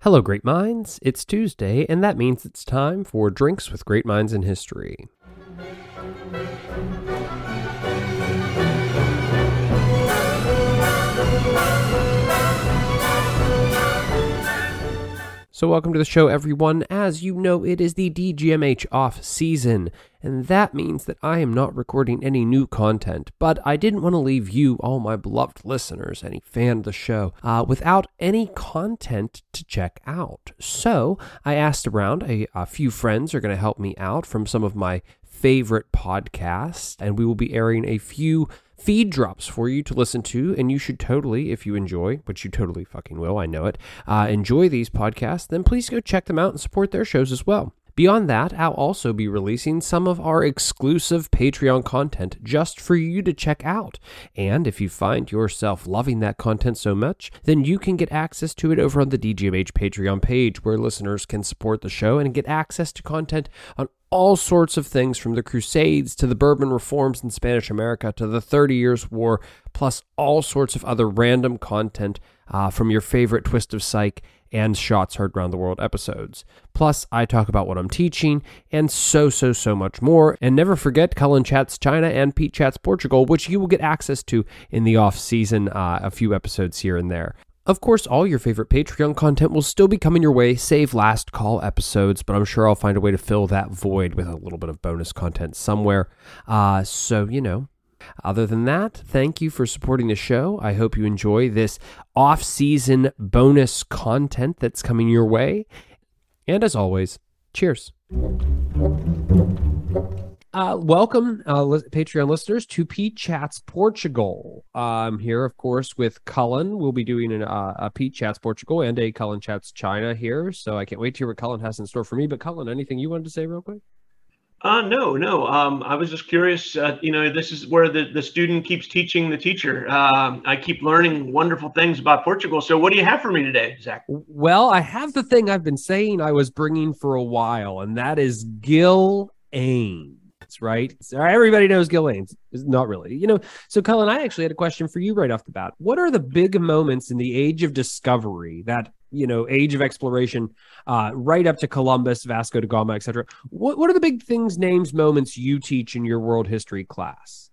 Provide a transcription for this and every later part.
Hello, Great Minds. It's Tuesday, and that means it's time for Drinks with Great Minds in History. So, welcome to the show, everyone. As you know, it is the DGMH off season, and that means that I am not recording any new content. But I didn't want to leave you, all my beloved listeners, any fan of the show, uh, without any content to check out. So, I asked around. A, a few friends are going to help me out from some of my favorite podcasts, and we will be airing a few feed drops for you to listen to. And you should totally, if you enjoy, which you totally fucking will, I know it, uh, enjoy these podcasts, then please go check them out and support their shows as well. Beyond that, I'll also be releasing some of our exclusive Patreon content just for you to check out. And if you find yourself loving that content so much, then you can get access to it over on the DGMH Patreon page where listeners can support the show and get access to content on all sorts of things from the Crusades to the Bourbon reforms in Spanish America to the Thirty Years' War, plus all sorts of other random content uh, from your favorite Twist of Psych and Shots Heard Around the World episodes. Plus, I talk about what I'm teaching and so, so, so much more. And never forget Cullen Chats China and Pete Chats Portugal, which you will get access to in the off season, uh, a few episodes here and there. Of course, all your favorite Patreon content will still be coming your way, save last call episodes, but I'm sure I'll find a way to fill that void with a little bit of bonus content somewhere. Uh, so, you know, other than that, thank you for supporting the show. I hope you enjoy this off season bonus content that's coming your way. And as always, cheers. Uh, welcome, uh, li- Patreon listeners, to Pete Chats Portugal. I'm here, of course, with Cullen. We'll be doing an, uh, a Pete Chats Portugal and a Cullen Chats China here. So I can't wait to hear what Cullen has in store for me. But Cullen, anything you wanted to say real quick? Uh, no, no. Um, I was just curious. Uh, you know, this is where the, the student keeps teaching the teacher. Um, I keep learning wonderful things about Portugal. So, what do you have for me today, Zach? Well, I have the thing I've been saying I was bringing for a while, and that is Gil Eanes, right? So everybody knows Gil Eanes. Not really. You know, so Cullen, I actually had a question for you right off the bat. What are the big moments in the age of discovery, that, you know, age of exploration, uh, right up to Columbus, Vasco da Gama, etc.? What, what are the big things, names, moments you teach in your world history class?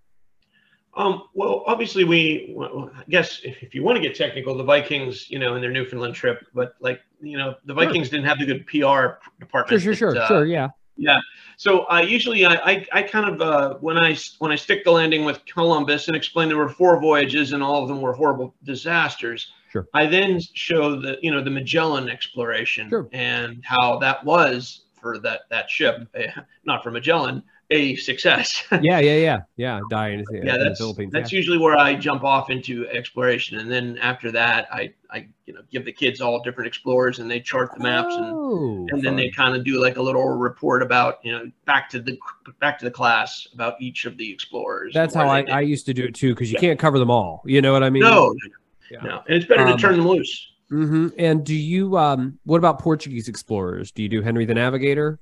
Um, well, obviously, we, well, I guess if, if you want to get technical, the Vikings, you know, in their Newfoundland trip, but like, you know, the Vikings didn't have the good PR department. Sure, sure, that, sure, uh, sure, yeah. Yeah. So I usually I, I I kind of uh, when I when I stick the landing with Columbus and explain there were four voyages and all of them were horrible disasters. Sure. I then show the you know the Magellan exploration Sure. and how that was for that that ship, eh, not for Magellan, a success. Yeah, yeah, yeah, yeah. Dying in, yeah, that's that's yeah. usually where I jump off into exploration, and then after that, I I you know give the kids all different explorers, and they chart the maps and Oh, and then they kind of do like a little report about you know back to the back to the class about each of the explorers. That's how I. I used to do it too, because you Yeah. can't cover them all. You know what I mean? no, Yeah. no, and it's better Um, to turn them loose. hmm And do you um what about Portuguese explorers? Do you do Henry the Navigator?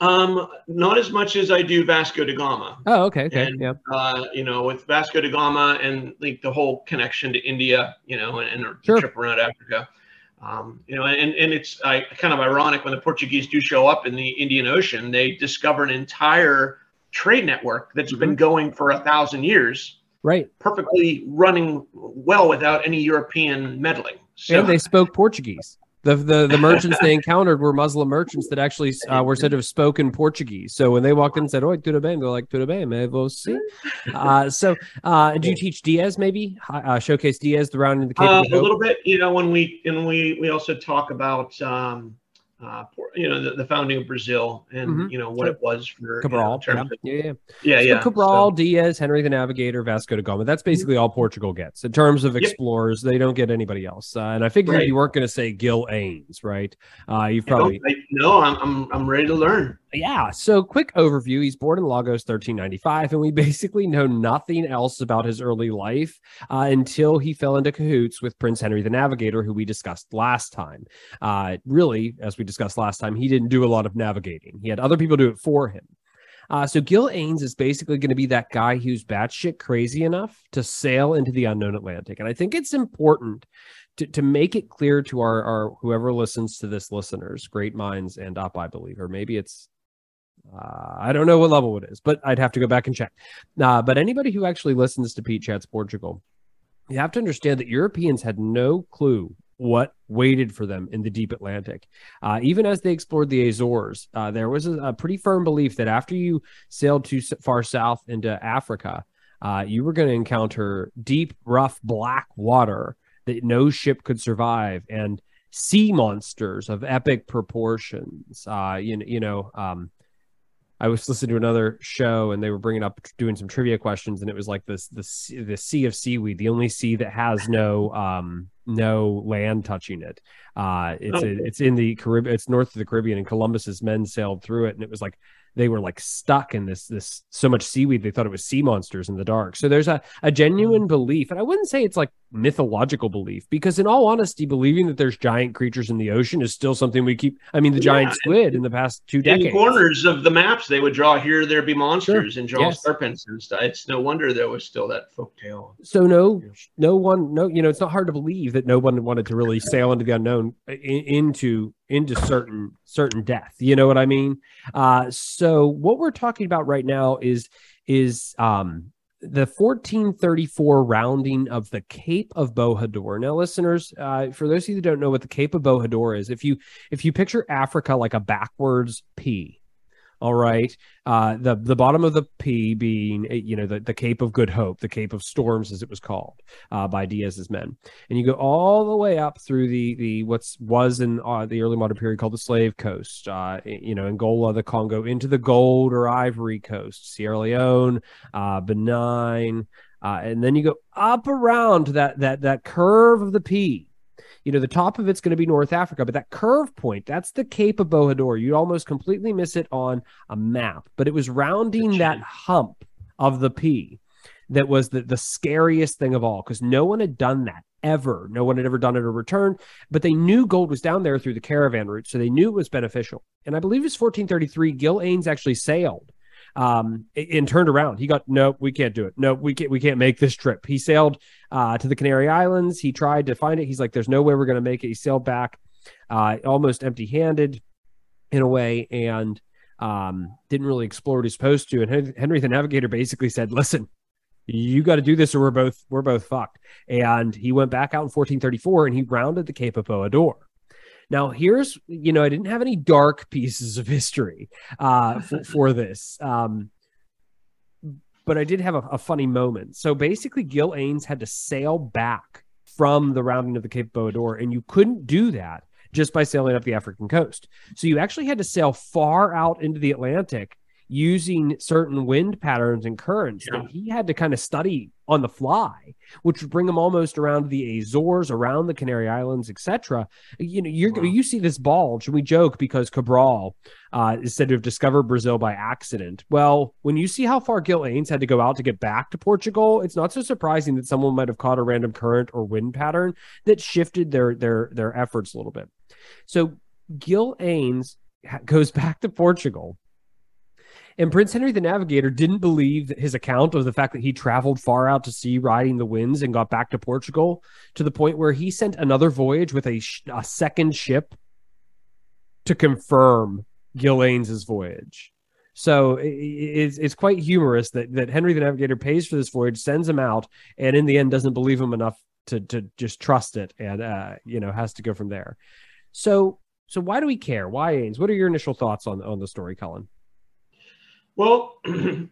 Um, not as much as I do Vasco da Gama. Oh, okay, okay, And- yeah, Uh, you know, with Vasco da Gama and like the whole connection to India, you know, and, and the Sure. trip around Africa. Um, you know, and, and it's I, kind of ironic when the Portuguese do show up in the Indian Ocean, they discover an entire trade network that's Mm-hmm. been going for a thousand years, right. perfectly running well without any European meddling. So, and they spoke Portuguese. The, the the merchants they encountered were Muslim merchants that actually uh, were said to have spoken Portuguese. So when they walked in and said, "Oi, tudo bem?" They're like, "Tudo bem, me você." Uh, so, uh, do you teach Diaz maybe uh, showcase Diaz the round in the Cape uh, a little bit, you know, when we and we we also talk about um, uh, you know the, the founding of Brazil and Mhm. you know what it was for you know, Cabral, yeah, of- yeah, yeah. yeah, So. Cabral, So- Diaz, Henry the Navigator, Vasco da Gama. That's basically all Portugal gets in terms of Yep. explorers. They don't get anybody else. Uh, and I figured Right. you weren't going to say Gil Eanes, right? Uh, you probably no, I'm, I'm I'm ready to learn. Yeah. So quick overview: He's born in Lagos, 1395, and we basically know nothing else about his early life uh, until he fell into cahoots with Prince Henry the Navigator, who we discussed last time. Uh, really, as we discussed last time, he didn't do a lot of navigating. He had other people do it for him. Uh, so Gil Eanes is basically going to be that guy who's batshit crazy enough to sail into the unknown Atlantic, and I think it's important to, to make it clear to our, our whoever listens to this listeners, great minds and up, I believe, or maybe it's uh, I don't know what level it is, but I'd have to go back and check. Uh, but anybody who actually listens to Pete Chats Portugal, you have to understand that Europeans had no clue what waited for them in the deep Atlantic. Uh, even as they explored the Azores, uh, there was a, a, pretty firm belief that after you sailed too far south into Africa, uh, you were going to encounter deep, rough, black water that no ship could survive and sea monsters of epic proportions. Uh, you, you know, um, I was listening to another show and they were bringing up doing some trivia questions and it was like this the the sea of seaweed, the only sea that has no um no land touching it. Uh, it's oh. a, it's in the Caribbean. It's north of the Caribbean, and Columbus's men sailed through it, and it was like they were like stuck in this this so much seaweed they thought it was sea monsters in the dark so there's a, a genuine mm. belief and i wouldn't say it's like mythological belief because in all honesty believing that there's giant creatures in the ocean is still something we keep i mean the giant yeah, squid in the past two decades in corners of the maps they would draw here there be monsters sure. and draw yes. serpents and stuff it's no wonder there was still that folk tale so no no one no you know it's not hard to believe that no one wanted to really sail into the unknown in, into into certain certain death you know what i mean uh so what we're talking about right now is is um the 1434 rounding of the Cape of Bojador. Now, listeners, uh, for those of you that don't know what the Cape of Bojador is, if you if you picture Africa like a backwards P, all right. Uh, the the bottom of the P being eh, you know the, the Cape of Good Hope, the Cape of Storms as it was called uh, by Diaz's men, and you go all the way up through the the what's was in uh, the early modern period called the Slave Coast, uh, you know Angola, the Congo, into the Gold or Ivory Coast, Sierra Leone, uh, Benin, uh, and then you go up around that that that curve of the P you know, the top of it's going to be North Africa, but that curve point, that's the Cape of Bojador. You'd almost completely miss it on a map, but it was rounding that hump of the P that was the, the scariest thing of all because no one had done that ever. No one had ever done it or returned, but they knew gold was down there through the caravan route, so they knew it was beneficial. And I believe it was 1433. Gil Eanes actually sailed um, and turned around. He got nope, we can't do it. Nope, we can't we can't make this trip. He sailed uh, to the Canary Islands. He tried to find it. He's like, there's no way we're gonna make it. He sailed back, uh, almost empty handed, in a way, and um, didn't really explore what he's supposed to. And Henry the Navigator basically said, listen. You got to do this, or we're both we're both fucked. And he went back out in 1434, and he rounded the Cape of Bojador. Now, here's, you know, I didn't have any dark pieces of history uh, for, for this. Um, but I did have a, a, funny moment. So basically, Gil Eanes had to sail back from the rounding of the Cape Bojador, and you couldn't do that just by sailing up the African coast. So you actually had to sail far out into the Atlantic using certain wind patterns and currents yeah. that he had to kind of study on the fly, which would bring him almost around the Azores, around the Canary Islands, etc. You know, you wow. you see this bulge, and we joke because Cabral uh, is said to have discovered Brazil by accident. Well, when you see how far Gil Eanes had to go out to get back to Portugal, it's not so surprising that someone might have caught a random current or wind pattern that shifted their their their efforts a little bit. So Gil Eanes goes back to Portugal and Prince Henry the Navigator didn't believe his account of the fact that he traveled far out to sea riding the winds and got back to Portugal to the point where he sent another voyage with a, a second ship to confirm Gil Eanes's voyage. So it's it's quite humorous that that Henry the Navigator pays for this voyage, sends him out, and in the end doesn't believe him enough to to just trust it, and uh, you know has to go from there. So so why do we care? Why Eanes? What are your initial thoughts on on the story, Cullen? Well,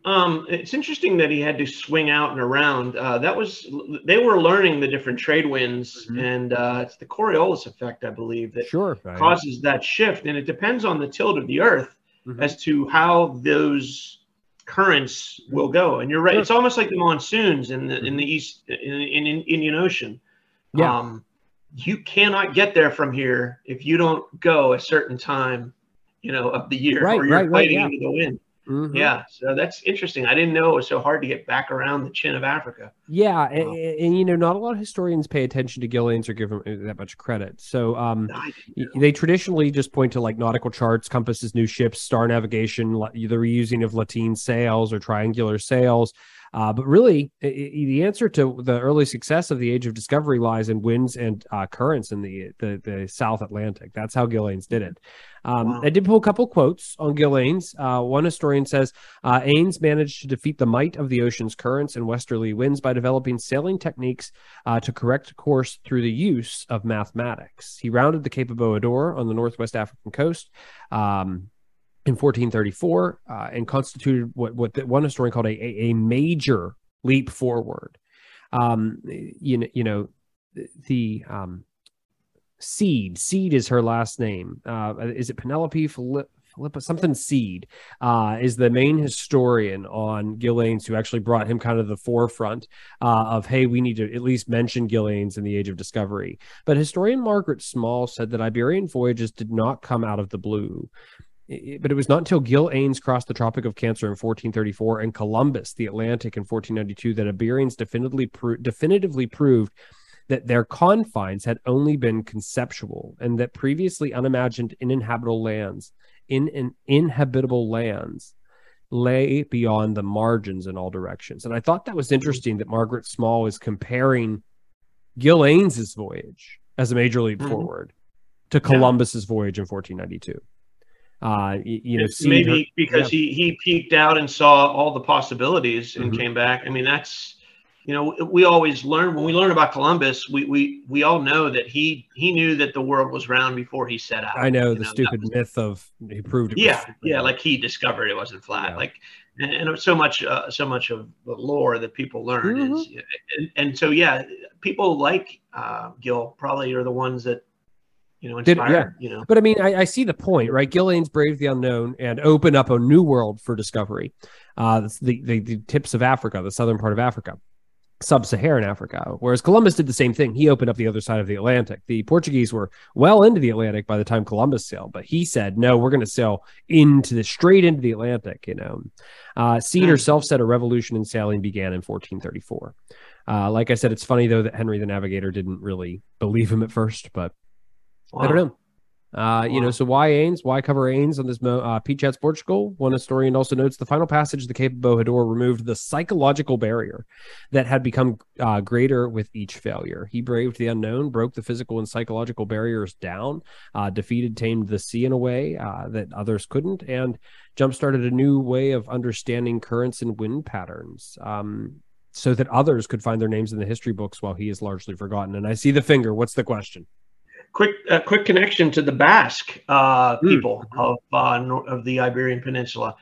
um, it's interesting that he had to swing out and around. Uh, that was they were learning the different trade winds, mm-hmm. and uh, it's the Coriolis effect, I believe, that sure, causes that shift. And it depends on the tilt of the Earth mm-hmm. as to how those currents will go. And you're right; it's almost like the monsoons in the in the mm-hmm. east in, in, in Indian Ocean. Yeah. Um, you cannot get there from here if you don't go a certain time, you know, of the year, right, or you're right, fighting right, yeah. into the wind. Mm-hmm. Yeah, so that's interesting. I didn't know it was so hard to get back around the chin of Africa. Yeah, wow. and, and, you know, not a lot of historians pay attention to Gil Eanes or give them that much credit. So, um, they traditionally just point to like nautical charts, compasses, new ships, star navigation, the reusing of lateen sails or triangular sails. Uh, but really, the answer to the early success of the Age of Discovery lies in winds and uh, currents in the, the, the South Atlantic. That's how Gil Eanes did it. Um, wow. I did pull a couple quotes on Gil Eanes. Uh, one historian says uh, Eanes managed to defeat the might of the ocean's currents and westerly winds by developing sailing techniques uh, to correct course through the use of mathematics. He rounded the Cape of Bojador on the northwest African coast. Um, in 1434 uh, and constituted what, what one historian called a, a, major leap forward. Um, you know, you know, the um, Seed. Seed is her last name. Uh, is it Penelope Philippa? Philippa something Seed uh, is the main historian on Gil Eanes who actually brought him kind of the forefront uh, of hey we need to at least mention Gil Eanes in the Age of Discovery. But historian Margaret Small said that Iberian voyages did not come out of the blue but it was not until Gil Eanes crossed the Tropic of Cancer in 1434 and Columbus the Atlantic in 1492 that Iberians definitively, pro- definitively proved that their confines had only been conceptual and that previously unimagined uninhabitable lands in, in inhabitable lands lay beyond the margins in all directions. And I thought that was interesting that Margaret Small is comparing Gil Eanes's voyage as a major leap mm-hmm. forward to Columbus's yeah. voyage in 1492. Uh, you, you know, maybe her, because yeah. he he peeked out and saw all the possibilities and mm-hmm. came back. I mean, that's you know, we always learn when we learn about Columbus. We we we all know that he he knew that the world was round before he set out. I know the know, stupid was, myth of he proved it. Yeah, yeah, like he discovered it wasn't flat. Yeah. Like and, and, so much uh, so much of the lore that people learn mm-hmm. is and, and, so yeah, people like uh, Gil probably are the ones that you know, inspired, Did, yeah. you know. But I mean, I, I, see the point, right? Gil Eanes brave the unknown and open up a new world for discovery. Uh, the, the, the tips of Africa, the southern part of Africa, sub-Saharan Africa. Whereas Columbus did the same thing. He opened up the other side of the Atlantic. The Portuguese were well into the Atlantic by the time Columbus sailed, but he said, "No, we're going to sail into the straight into the Atlantic." You know, uh, Seed herself said a revolution in sailing began in 1434. Uh, like I said, it's funny though that Henry the Navigator didn't really believe him at first, but Wow. I don't know. Uh, you know, so why Eanes? Why cover Eanes on this uh, Pete Chats Portugal? One historian also notes the final passage of the Cape of Bojador removed the psychological barrier that had become uh, greater with each failure. He braved the unknown, broke the physical and psychological barriers down, uh, defeated, tamed the sea in a way uh, that others couldn't, and jump started a new way of understanding currents and wind patterns. Um, so that others could find their names in the history books while he is largely forgotten. And I see the finger. What's the question? Quick uh, quick connection to the Basque uh, hmm. people mm. of uh, of the Iberian Peninsula.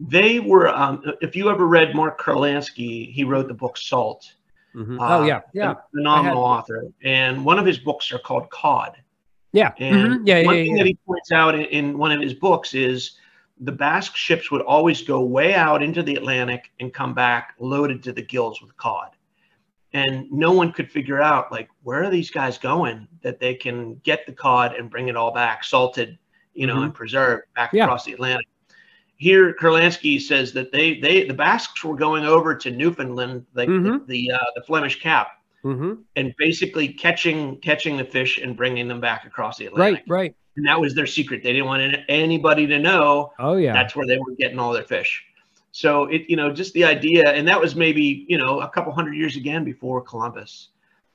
They were, um, if you ever read Mark Kurlansky, he wrote the book Salt. Mm-hmm. oh yeah, yeah, phenomenal author. And one of his books are called Cod. Yeah, and mm-hmm. yeah, one yeah, thing yeah. that he points out in, in one of his books is the Basque ships would always go way out into the Atlantic and come back loaded to the gills with cod and no one could figure out like where are these guys going that they can get the cod and bring it all back salted you know mm-hmm. and preserved back yeah. across the atlantic here kurlansky says that they they the basques were going over to newfoundland like mm-hmm. the the, uh, the, flemish cap mm-hmm. and basically catching catching the fish and bringing them back across the atlantic right right and that was their secret they didn't want anybody to know oh yeah that's where they were getting all their fish so it, you know, just the idea, and that was maybe, you know, a couple hundred years again before Columbus.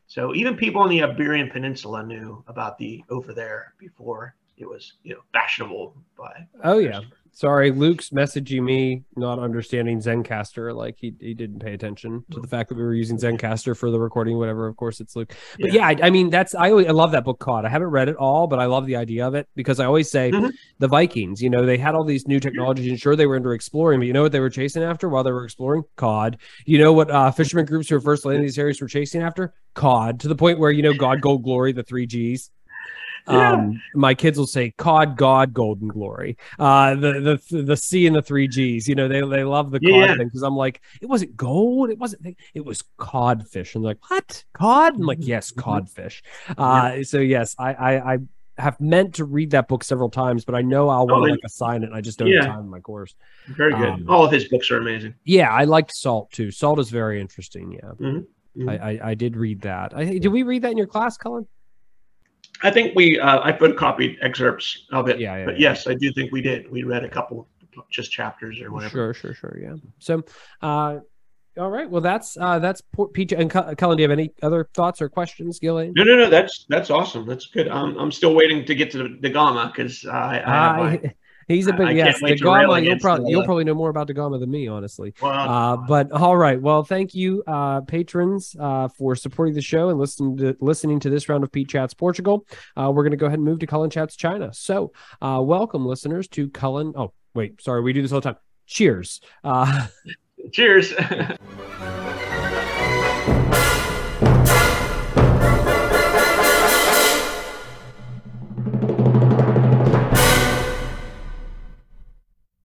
So even people on the Iberian Peninsula knew about the over there before it was, you know, fashionable by. Oh yeah, Sorry, Luke's messaging me not understanding Zencastr. Like he, he didn't pay attention to the fact that we were using Zencastr for the recording, whatever. Of course, it's Luke. But yeah, yeah I, I, mean, that's I, always, I love that book, Cod. I haven't read it all, but I love the idea of it because I always say mm-hmm. the Vikings, you know, they had all these new technologies and sure they were into exploring, but you know what they were chasing after while they were exploring? Cod. You know what uh, fishermen groups who were first landing these areas were chasing after? Cod. To the point where, you know, God, gold, glory, the three G's. Yeah. Um, my kids will say "Cod, God, Golden Glory." Uh, the the the C and the three G's. You know, they they love the yeah. cod thing because I'm like, it wasn't gold, it wasn't, it was codfish, and they're like, what cod? I'm like, yes, mm-hmm. codfish. Uh, so yes, I I, I have meant to read that book several times, but I know I'll want to Oh, like assign it. And I just don't have time in my course. Very good. Um, All of his books are amazing. Yeah, I liked Salt too. Salt is very interesting. Yeah, Mhm. Mhm. I, I I did read that. I did we read that in your class, Cullen? I think we uh, I photocopied excerpts of it. Yeah, yeah, but yeah. yes, I do think we did. We read a couple just chapters or whatever. sure, sure. Sure. Yeah. So, uh, all right. Well, that's uh, that's Peach and Cu- Cullen. Do you have any other thoughts or questions, Gillian? No, no, no. That's that's awesome. That's good. I'm I'm still waiting to get to the, the Gamma because I, I, have my, Uh, he's a big I yes. can't wait to rail da Gama, you'll probably you'll probably know more about da Gama than me, honestly. well, Uh, but all right. Well, thank you, uh, patrons, uh, for supporting the show and listening to listening to this round of Pete Chats Portugal. Uh, we're going to go ahead and move to Cullen Chats China. So, uh, welcome, listeners, to Cullen. Oh, wait, sorry, we do this all the time. Cheers. Uh, cheers.